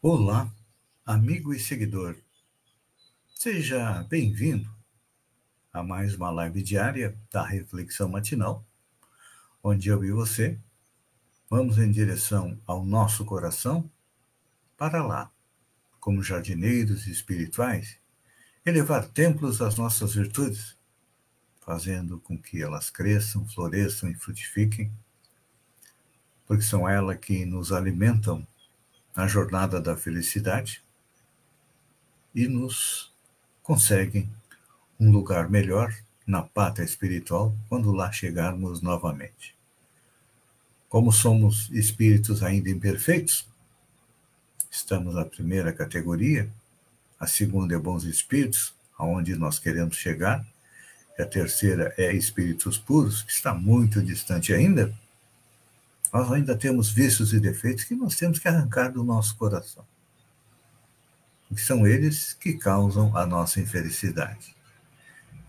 Olá, amigo e seguidor. Seja bem-vindo a mais uma live diária da Reflexão Matinal, onde eu e você vamos em direção ao nosso coração para lá, como jardineiros espirituais, elevar templos às nossas virtudes, fazendo com que elas cresçam, floresçam e frutifiquem, porque são elas que nos alimentam na jornada da felicidade e nos conseguem um lugar melhor na pátria espiritual quando lá chegarmos novamente. Como somos espíritos ainda imperfeitos, estamos na primeira categoria, a segunda é bons espíritos, aonde nós queremos chegar, e a terceira é espíritos puros, que está muito distante ainda nós ainda temos vícios e defeitos que nós temos que arrancar do nosso coração. E são eles que causam a nossa infelicidade.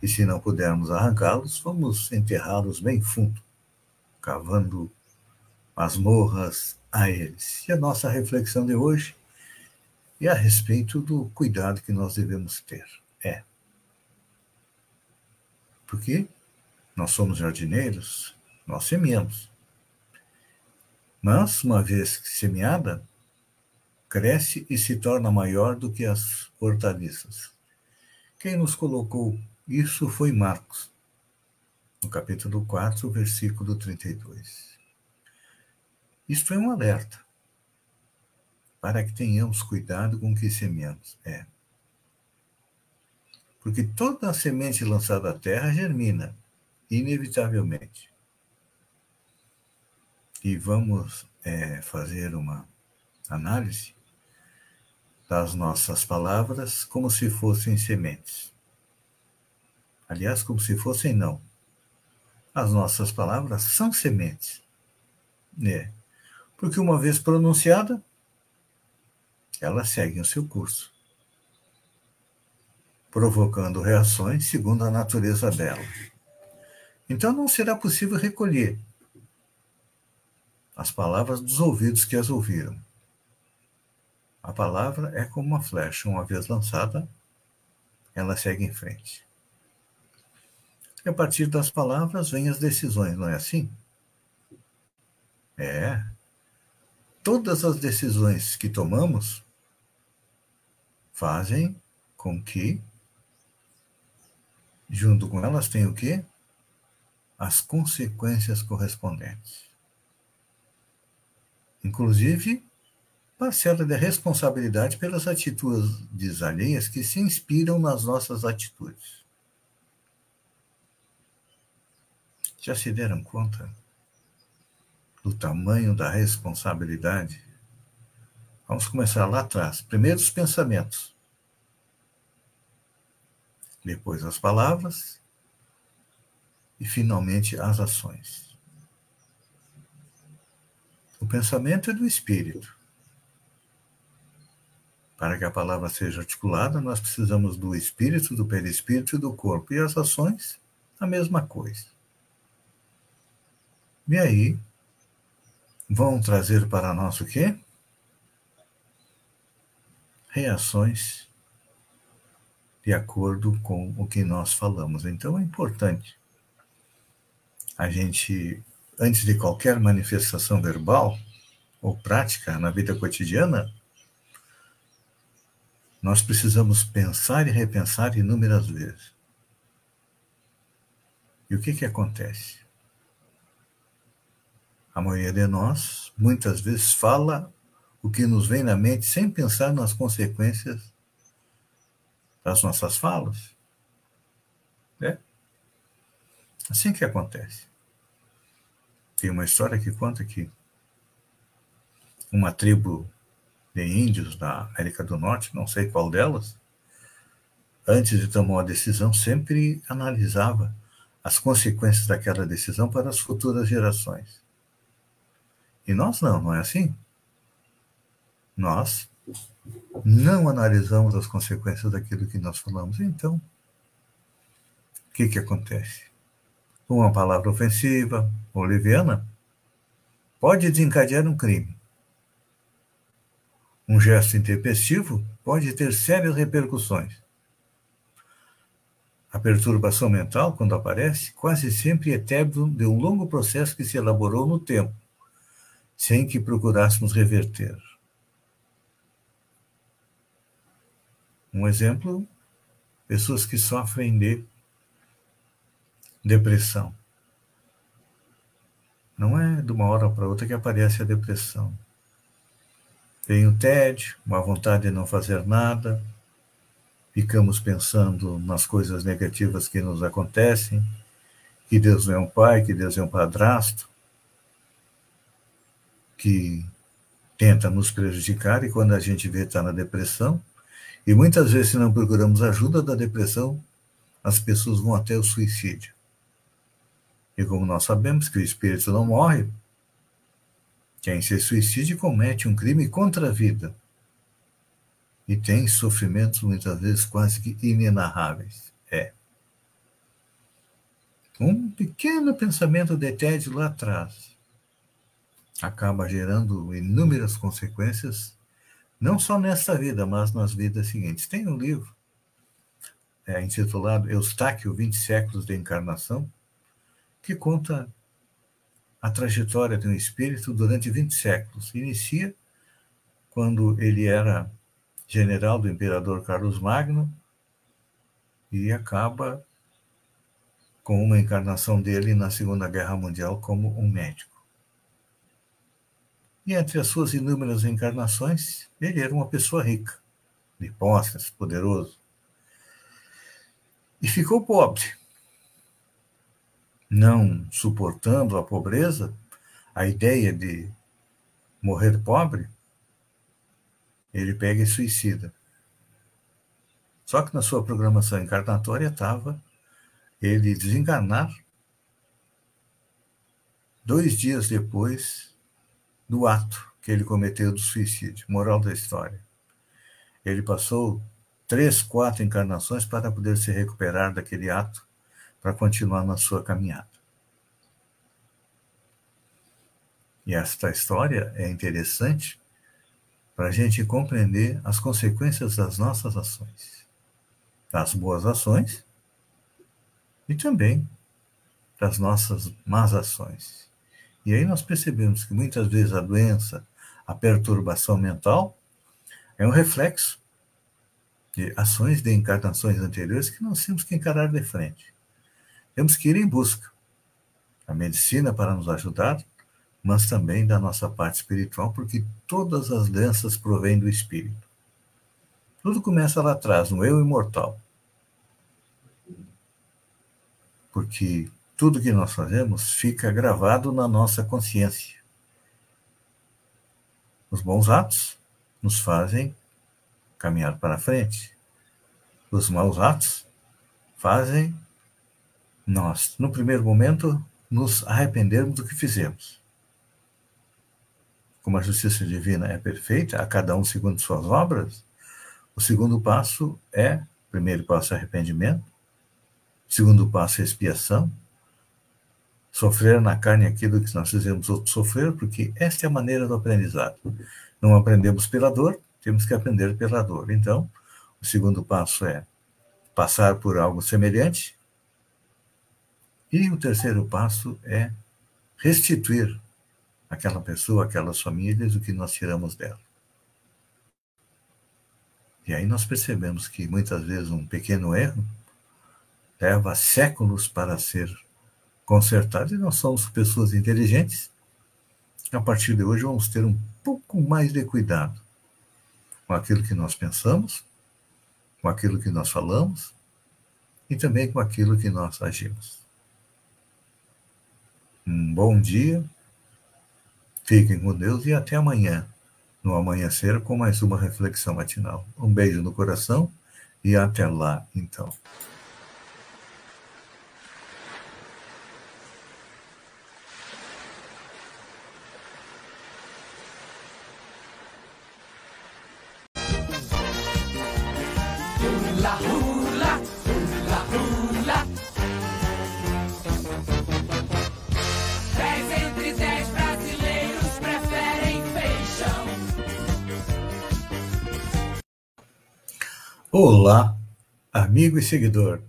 E se não pudermos arrancá-los, vamos enterrá-los bem fundo, cavando masmorras a eles. E a nossa reflexão de hoje é a respeito do cuidado que nós devemos ter. É. Porque nós somos jardineiros, nós semeamos. Mas, uma vez semeada, cresce e se torna maior do que as hortaliças. Quem nos colocou isso foi Marcos, no capítulo 4, versículo 32. Isto é um alerta para que tenhamos cuidado com o que semeamos. É. Porque toda a semente lançada à terra germina, inevitavelmente e vamos é, fazer uma análise das nossas palavras como se fossem sementes. Aliás, como se fossem não. As nossas palavras são sementes. Né? Porque uma vez pronunciada, elas seguem o seu curso, provocando reações segundo a natureza dela. Então não será possível recolher as palavras dos ouvidos que as ouviram. A palavra é como uma flecha, uma vez lançada, ela segue em frente. E a partir das palavras vêm as decisões, não é assim? É. Todas as decisões que tomamos fazem com que, junto com elas, tem o quê? As consequências correspondentes inclusive parcela de responsabilidade pelas atitudes alheias que se inspiram nas nossas atitudes. Já se deram conta do tamanho da responsabilidade? Vamos começar lá atrás. Primeiro os pensamentos, depois as palavras e finalmente as ações. O pensamento é do espírito. Para que a palavra seja articulada, nós precisamos do espírito, do perispírito e do corpo. E as ações, a mesma coisa. E aí, vão trazer para nós o quê? Reações de acordo com o que nós falamos. Então é importante a gente antes de qualquer manifestação verbal ou prática na vida cotidiana, nós precisamos pensar e repensar inúmeras vezes. E o que, que acontece? A maioria de nós, muitas vezes, fala o que nos vem na mente sem pensar nas consequências das nossas falas. É assim que acontece. Tem uma história que conta que uma tribo de índios da América do Norte, não sei qual delas, antes de tomar uma decisão, sempre analisava as consequências daquela decisão para as futuras gerações. E nós não, não é assim? Nós não analisamos as consequências daquilo que nós falamos. Então, o que, que acontece? Uma palavra ofensiva, oliviana, pode desencadear um crime. Um gesto intempestivo pode ter sérias repercussões. A perturbação mental, quando aparece, quase sempre é término de um longo processo que se elaborou no tempo, sem que procurássemos reverter. Um exemplo, pessoas que sofrem de depressão. Não é de uma hora para outra que aparece a depressão. Tem o TED, uma vontade de não fazer nada, ficamos pensando nas coisas negativas que nos acontecem, que Deus não é um pai, que Deus é um padrasto, que tenta nos prejudicar e quando a gente vê está na depressão, e muitas vezes se não procuramos ajuda da depressão, as pessoas vão até o suicídio. E como nós sabemos que o espírito não morre, quem se suicide comete um crime contra a vida e tem sofrimentos muitas vezes quase que inenarráveis. É. Um pequeno pensamento de tédio lá atrás acaba gerando inúmeras consequências, não só nesta vida, mas nas vidas seguintes. Tem um livro é, intitulado Eustáquio, 20 séculos de encarnação, que conta a trajetória de um espírito durante 20 séculos. Inicia quando ele era general do imperador Carlos Magno e acaba com uma encarnação dele na Segunda Guerra Mundial como um médico. E entre as suas inúmeras encarnações, ele era uma pessoa rica, de posses, poderoso. E ficou pobre. Não suportando a pobreza, a ideia de morrer pobre, ele pega e suicida. Só que na sua programação encarnatória estava ele desencarnar dois dias depois do ato que ele cometeu do suicídio. Moral da história. Ele passou três, quatro encarnações para poder se recuperar daquele ato, para continuar na sua caminhada. E esta história é interessante para a gente compreender as consequências das nossas ações, das boas ações e também das nossas más ações. E aí nós percebemos que muitas vezes a doença, a perturbação mental, é um reflexo de ações de encarnações anteriores que nós temos que encarar de frente. Temos que ir em busca da medicina para nos ajudar, mas também da nossa parte espiritual, porque todas as doenças provêm do espírito. Tudo começa lá atrás, no eu imortal. Porque tudo que nós fazemos fica gravado na nossa consciência. Os bons atos nos fazem caminhar para frente. Os maus atos fazem nós, no primeiro momento, nos arrependermos do que fizemos como a justiça divina é perfeita, a cada um segundo suas obras, o segundo passo é, primeiro passo é arrependimento, segundo passo é expiação, sofrer na carne aquilo que nós fizemos outros sofrer, porque esta é a maneira do aprendizado. Não aprendemos pela dor, temos que aprender pela dor. Então, o segundo passo é passar por algo semelhante, e o terceiro passo é restituir aquela pessoa, aquelas famílias, o que nós tiramos dela. E aí nós percebemos que muitas vezes um pequeno erro leva séculos para ser consertado e nós somos pessoas inteligentes. A partir de hoje vamos ter um pouco mais de cuidado com aquilo que nós pensamos, com aquilo que nós falamos e também com aquilo que nós agimos. Um bom dia Fiquem com Deus e até amanhã, no amanhecer com mais uma reflexão matinal. Um beijo no coração e até lá, então. Olá, amigo e seguidor.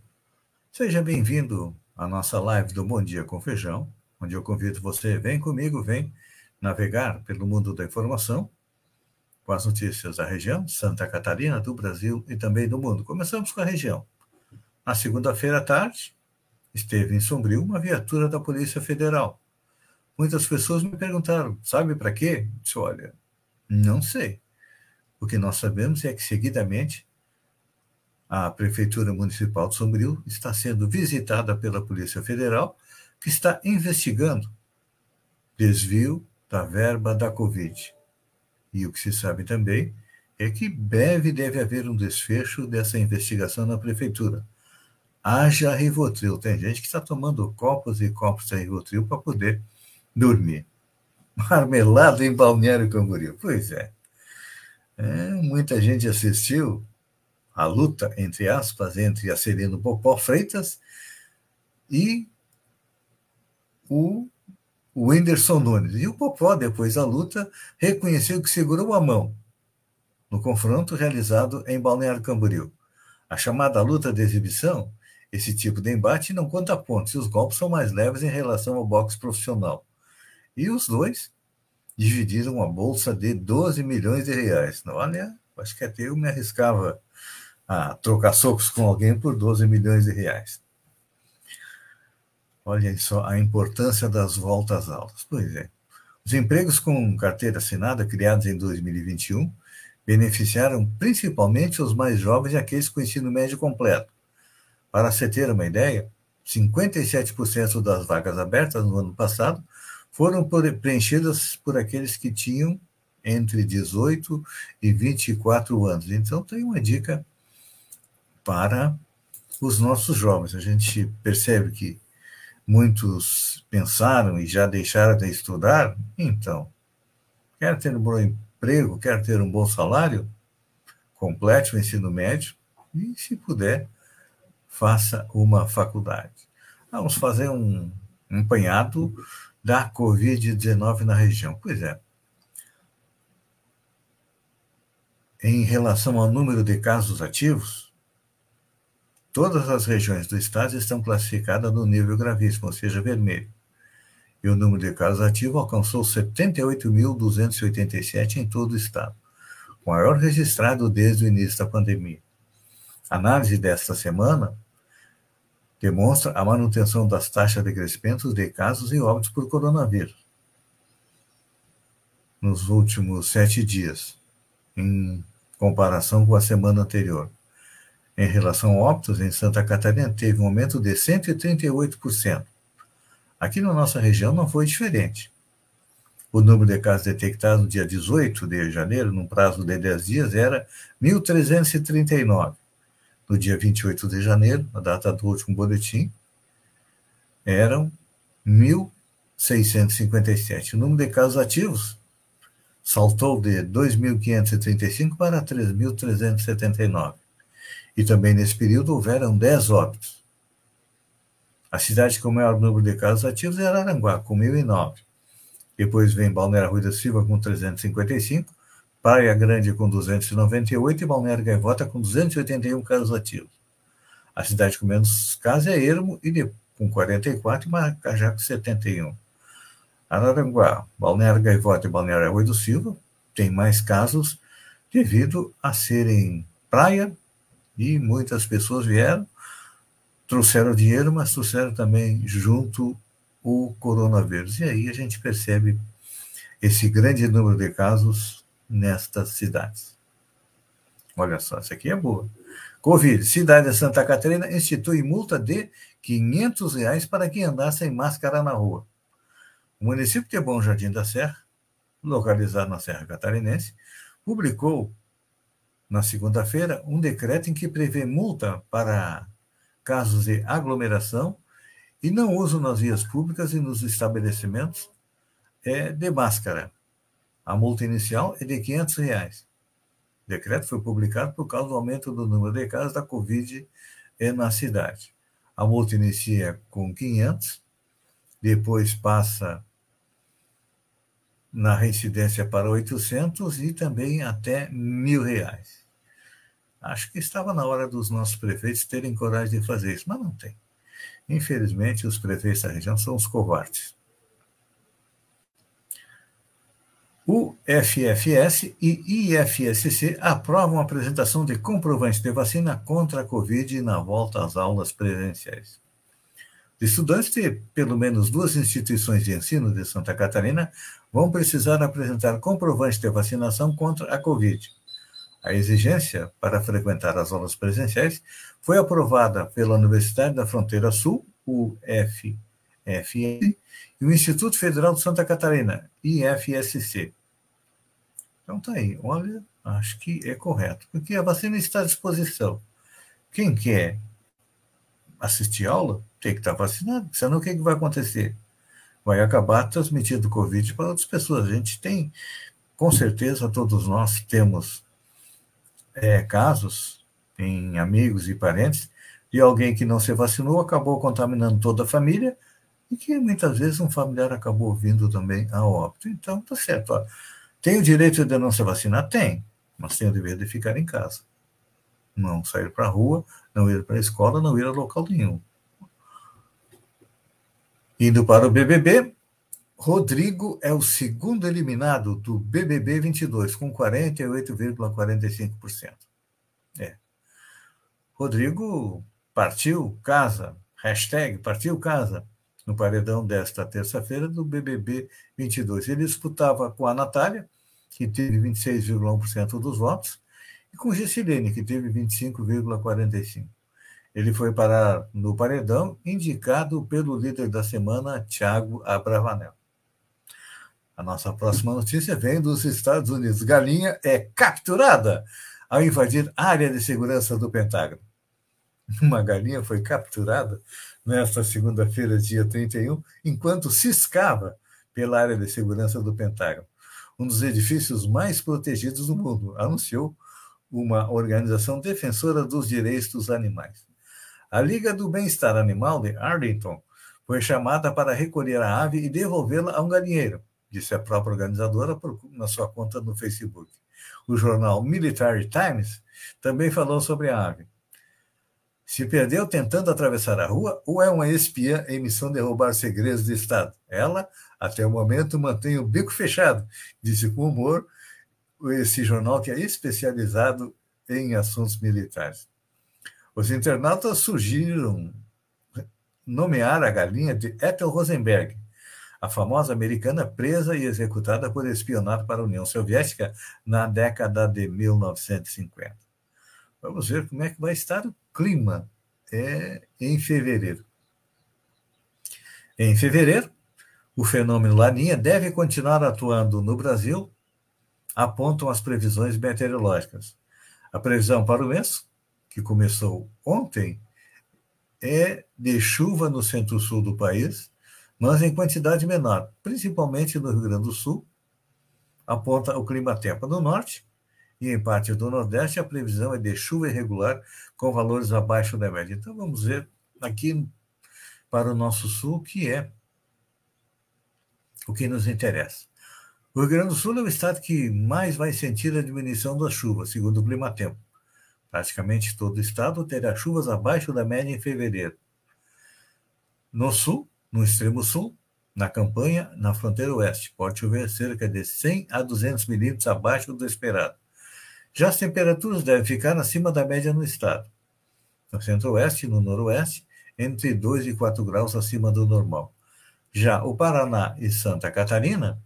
Seja bem-vindo à nossa live do Bom Dia com Feijão, onde eu convido você, vem comigo, vem navegar pelo mundo da informação com as notícias da região, Santa Catarina, do Brasil e também do mundo. Começamos com a região. Na segunda-feira à tarde, esteve em Sombrio uma viatura da Polícia Federal. Muitas pessoas me perguntaram, sabe para quê? Eu disse, olha, não sei. O que nós sabemos é que, seguidamente, a Prefeitura Municipal de Sombrio está sendo visitada pela Polícia Federal, que está investigando desvio da verba da Covid. E o que se sabe também é que breve deve haver um desfecho dessa investigação na Prefeitura. Haja Rivotril. Tem gente que está tomando copos e copos de Rivotril para poder dormir. Marmelada em Balneário Camboriú. Pois é. é. Muita gente assistiu a luta, entre aspas, entre a Celino Popó Freitas e o Whindersson Nunes. E o Popó, depois da luta, reconheceu que segurou a mão no confronto realizado em Balneário Camboriú. A chamada luta de exibição, esse tipo de embate não conta pontos, e os golpes são mais leves em relação ao boxe profissional. E os dois dividiram uma bolsa de 12 milhões de reais. Olha, acho que até eu me arriscava a trocar socos com alguém por 12 milhões de reais. Olhem só a importância das voltas aulas. Pois é. Os empregos com carteira assinada, criados em 2021, beneficiaram principalmente os mais jovens e aqueles com ensino médio completo. Para se ter uma ideia, 57% das vagas abertas no ano passado foram preenchidas por aqueles que tinham entre 18 e 24 anos. Então, tem uma dica para os nossos jovens. A gente percebe que muitos pensaram e já deixaram de estudar, então, quer ter um bom emprego, quer ter um bom salário, complete o ensino médio e, se puder, faça uma faculdade. Vamos fazer um, apanhado da Covid-19 na região. Pois é. Em relação ao número de casos ativos, Todas as regiões do estado estão classificadas no nível gravíssimo, ou seja, vermelho. E o número de casos ativos alcançou 78.287 em todo o estado, o maior registrado desde o início da pandemia. A análise desta semana demonstra a manutenção das taxas de crescimento de casos e óbitos por coronavírus nos últimos sete dias, em comparação com a semana anterior em relação a óbitos em Santa Catarina teve um aumento de 138%. Aqui na nossa região não foi diferente. O número de casos detectados no dia 18 de janeiro, num prazo de 10 dias, era 1.339. No dia 28 de janeiro, na data do último boletim, eram 1.657. O número de casos ativos saltou de 2.535 para 3.379 e também nesse período houveram 10 óbitos. A cidade com o maior número de casos ativos é Aranguá, com 1.009. Depois vem Balneário Rui da Silva, com 355, Praia Grande, com 298 e Balneário Gaivota, com 281 casos ativos. A cidade com menos casos é Ermo, e de, com 44, e Maracajá, com 71. Araranguá, Balneário Gaivota e Balneário Rui do Silva têm mais casos devido a serem praia e muitas pessoas vieram, trouxeram dinheiro, mas trouxeram também junto o coronavírus. E aí a gente percebe esse grande número de casos nestas cidades. Olha só, essa aqui é boa. Covid, cidade de Santa Catarina institui multa de 500 reais para quem andar sem máscara na rua. O município de Bom Jardim da Serra localizado na Serra Catarinense, publicou na segunda-feira um decreto em que prevê multa para casos de aglomeração e não uso nas vias públicas e nos estabelecimentos é de máscara. A multa inicial é de 500 reais. O decreto foi publicado por causa do aumento do número de casos da Covid na cidade. A multa inicia com 500, depois passa na reincidência para 800 e também até mil reais. Acho que estava na hora dos nossos prefeitos terem coragem de fazer isso, mas não tem. Infelizmente, os prefeitos da região são os covardes. O FFS e IFSC aprovam a apresentação de comprovantes de vacina contra a Covid na volta às aulas presenciais. Estudantes de pelo menos duas instituições de ensino de Santa Catarina vão precisar apresentar comprovantes de vacinação contra a Covid. A exigência para frequentar as aulas presenciais foi aprovada pela Universidade da Fronteira Sul, UFFS, e o Instituto Federal de Santa Catarina, IFSC. Então tá aí, olha, acho que é correto, porque a vacina está à disposição. Quem quer assistir aula tem que estar vacinado, senão o que, que vai acontecer? Vai acabar transmitindo Covid para outras pessoas. A gente tem, com certeza, todos nós temos é, casos em amigos e parentes de alguém que não se vacinou, acabou contaminando toda a família e que muitas vezes um familiar acabou vindo também a óbito. Então, tá certo. Ó. Tem o direito de não se vacinar? Tem, mas tem o dever de ficar em casa. Não sair para a rua, não ir para a escola, não ir a local nenhum. Indo para o BBB, Rodrigo é o segundo eliminado do BBB 22, com 48,45%. É. Rodrigo partiu casa, hashtag partiu casa, no paredão desta terça-feira do BBB 22. Ele disputava com a Natália, que teve 26,1% dos votos, e com Gessilene, que teve 25,45%. Ele foi parar no paredão, indicado pelo líder da semana, Tiago Abravanel. A nossa próxima notícia vem dos Estados Unidos. Galinha é capturada ao invadir área de segurança do Pentágono. Uma galinha foi capturada nesta segunda-feira, dia 31, enquanto ciscava pela área de segurança do Pentágono, um dos edifícios mais protegidos do mundo, anunciou uma organização defensora dos direitos dos animais. A Liga do Bem-Estar Animal de Arlington foi chamada para recolher a ave e devolvê-la a um galinheiro, disse a própria organizadora na sua conta no Facebook. O jornal Military Times também falou sobre a ave. Se perdeu tentando atravessar a rua ou é uma espiã em missão de roubar segredos de Estado? Ela, até o momento, mantém o bico fechado, disse com humor esse jornal que é especializado em assuntos militares. Os internautas surgiram nomear a galinha de Ethel Rosenberg, a famosa americana presa e executada por espionar para a União Soviética na década de 1950. Vamos ver como é que vai estar o clima é em fevereiro. Em fevereiro, o fenômeno Laninha deve continuar atuando no Brasil, apontam as previsões meteorológicas. A previsão para o mês, que começou ontem, é de chuva no centro-sul do país, mas em quantidade menor, principalmente no Rio Grande do Sul, aponta o clima-tempo no norte, e em parte do Nordeste a previsão é de chuva irregular com valores abaixo da média. Então vamos ver aqui para o nosso sul que é o que nos interessa. O Rio Grande do Sul é o estado que mais vai sentir a diminuição das chuvas, segundo o Climatempo. Praticamente todo o estado terá chuvas abaixo da média em fevereiro. No sul, no extremo sul, na campanha, na fronteira oeste, pode chover cerca de 100 a 200 milímetros abaixo do esperado. Já as temperaturas devem ficar acima da média no estado. No centro-oeste e no noroeste, entre 2 e 4 graus acima do normal. Já o Paraná e Santa Catarina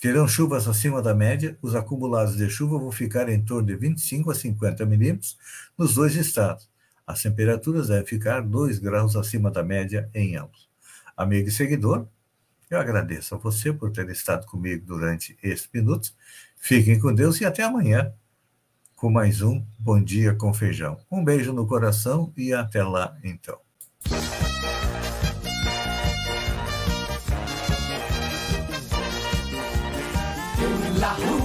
terão chuvas acima da média, os acumulados de chuva vão ficar em torno de 25 a 50 milímetros nos dois estados. As temperaturas devem ficar 2 graus acima da média em ambos. Amigo e seguidor, Eu agradeço a você por ter estado comigo durante esses minutos. Fiquem com Deus e até amanhã com mais um Bom Dia com Feijão. Um beijo no coração e até lá, então. La